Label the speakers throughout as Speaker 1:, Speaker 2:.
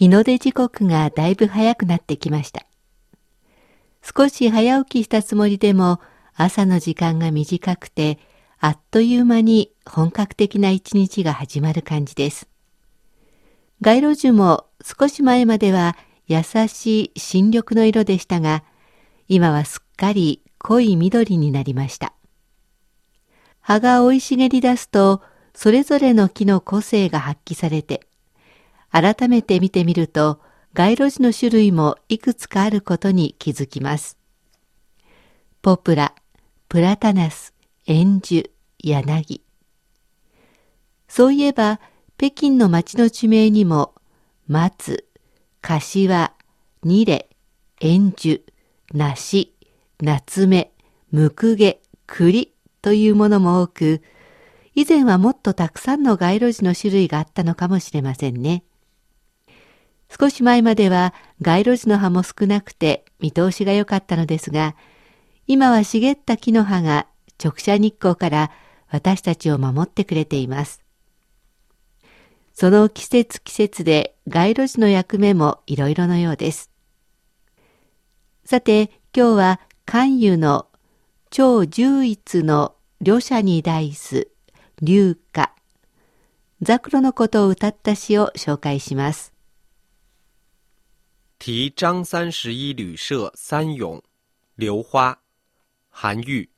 Speaker 1: 日の出時刻がだいぶ早くなってきました。少し早起きしたつもりでも朝の時間が短くてあっという間に本格的な一日が始まる感じです。街路樹も少し前までは優しい新緑の色でしたが、今はすっかり濃い緑になりました。葉が生い茂り出すと、それぞれの木の個性が発揮されて、改めて見てみると街路樹の種類もいくつかあることに気づきます。ポプラ、プラタナス、エンジュ、柳。そういえば北京の町の地名にも松、柏、ニレ、エンジュ、梨、夏目、ムクゲ、栗というものも多く、以前はもっとたくさんの街路樹の種類があったのかもしれませんね。少し前までは街路樹の葉も少なくて見通しが良かったのですが、今は茂った木の葉が直射日光から私たちを守ってくれています。その季節季節で街路樹の役目もいろいろのようです。さて、今日は関羽の超唯一の旅者に代す流歌、ザクロのことを歌った詩を紹介します。
Speaker 2: 题张三十一旅社三咏，榴花，韩愈。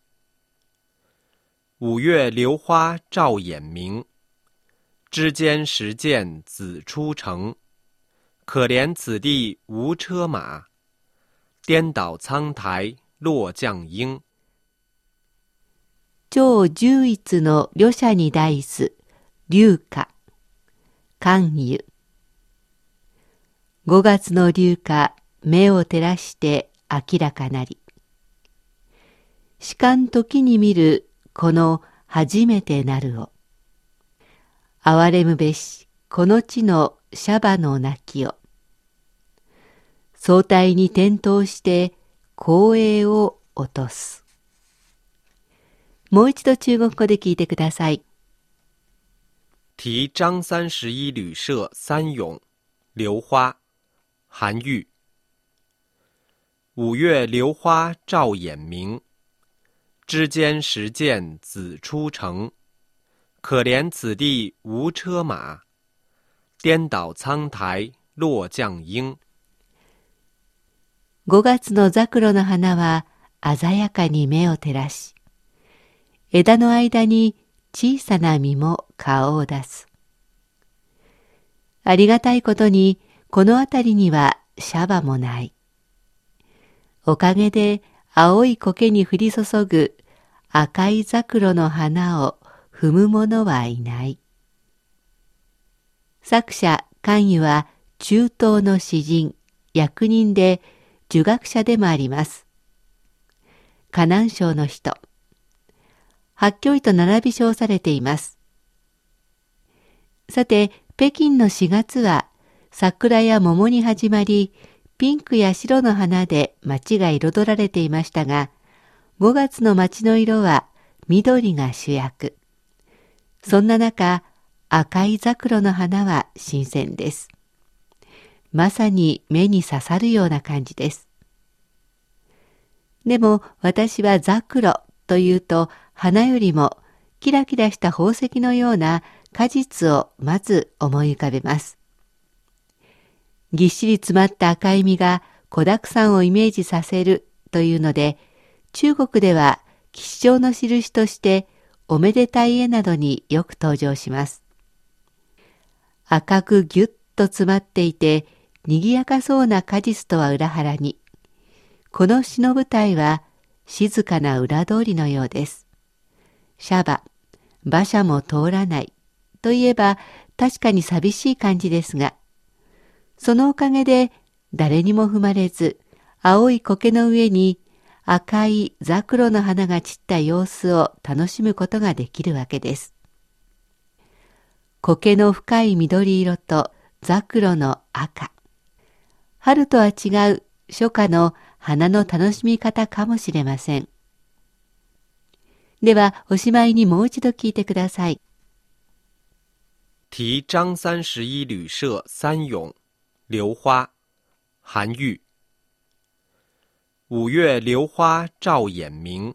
Speaker 2: 五月榴花照眼明，枝间时见子出城。可怜此地无车马，颠倒苍苔落将鹰。
Speaker 1: 超唯一の旅者に代す流歌、関羽。 五月の流花目を照らして明らかなり。士官時に見るこの初めてなるを。哀れむべしこの地のシャバの泣きを。相対に転倒して光栄を落とす。もう一度中国語で聞いてください。
Speaker 2: 题张三十一旅社三咏，榴花。韩愈。五月榴花照眼明，枝间时见子出城。可怜此地无车马，颠倒苍苔落将鹰。
Speaker 1: 五月の桜の花は鮮やかに目を照らし、枝の間に小さな実も顔を出す。ありがたいことにこの辺りにはシャバもない。おかげで青い苔に降り注ぐ赤い桜の花を踏む者はいない。作者関羽は中東の詩人、役人で儒学者でもあります。河南省の人。八教医と並び称されています。さて、北京の4月は桜や桃に始まり、ピンクや白の花で街が彩られていましたが、5月の街の色は緑が主役。そんな中、赤い桜の花は新鮮です。まさに目に刺さるような感じです。でも私はザクロというと花よりもキラキラした宝石のような果実をまず思い浮かべます。ぎっしり詰まった赤い実が子沢山をイメージさせるというので、中国では吉祥の印としておめでたい絵などによく登場します。赤くぎゅっと詰まっていて、賑やかそうな果実とは裏腹に、この詩の舞台は静かな裏通りのようです。シャバ、馬車も通らないといえば確かに寂しい感じですが、そのおかげで誰にも踏まれず、青い苔の上に赤いザクロの花が散った様子を楽しむことができるわけです。苔の深い緑色とザクロの赤。春とは違う初夏の花の楽しみ方かもしれません。では、おしまいにもう一度聞いてください。
Speaker 2: 题张三十一旅社三咏，榴花，韩愈。五月榴花照眼明，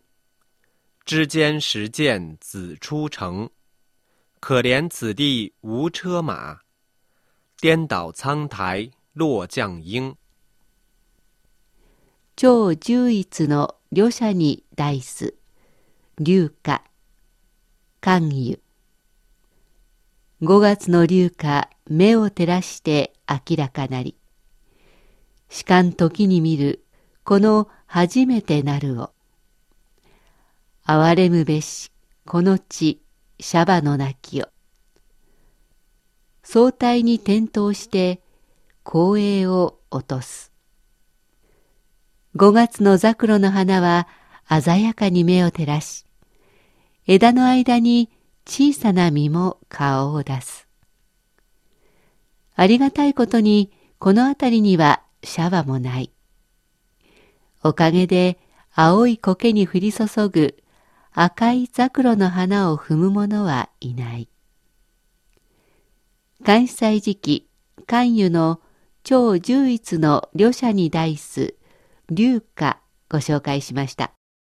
Speaker 2: 枝间时见子出城。可怜此地无车马，颠倒苍苔落将缨。
Speaker 1: 超十一の旅者に題す、流花、関羽。五月の流花、目を照らして明らかなり。しかん時に見るこの初めてなるを。哀れむべし、この地、シャバの泣きを。相対に転倒して、光栄を落とす。五月のザクロの花は鮮やかに目を照らし、枝の間に小さな実も顔を出す。ありがたいことに、この辺りにはシャバもない。おかげで青い苔に降り注ぐ赤いザクロの花を踏む者はいない。関西時期、関羽の超唯一の旅者に題す、流歌ご紹介しました。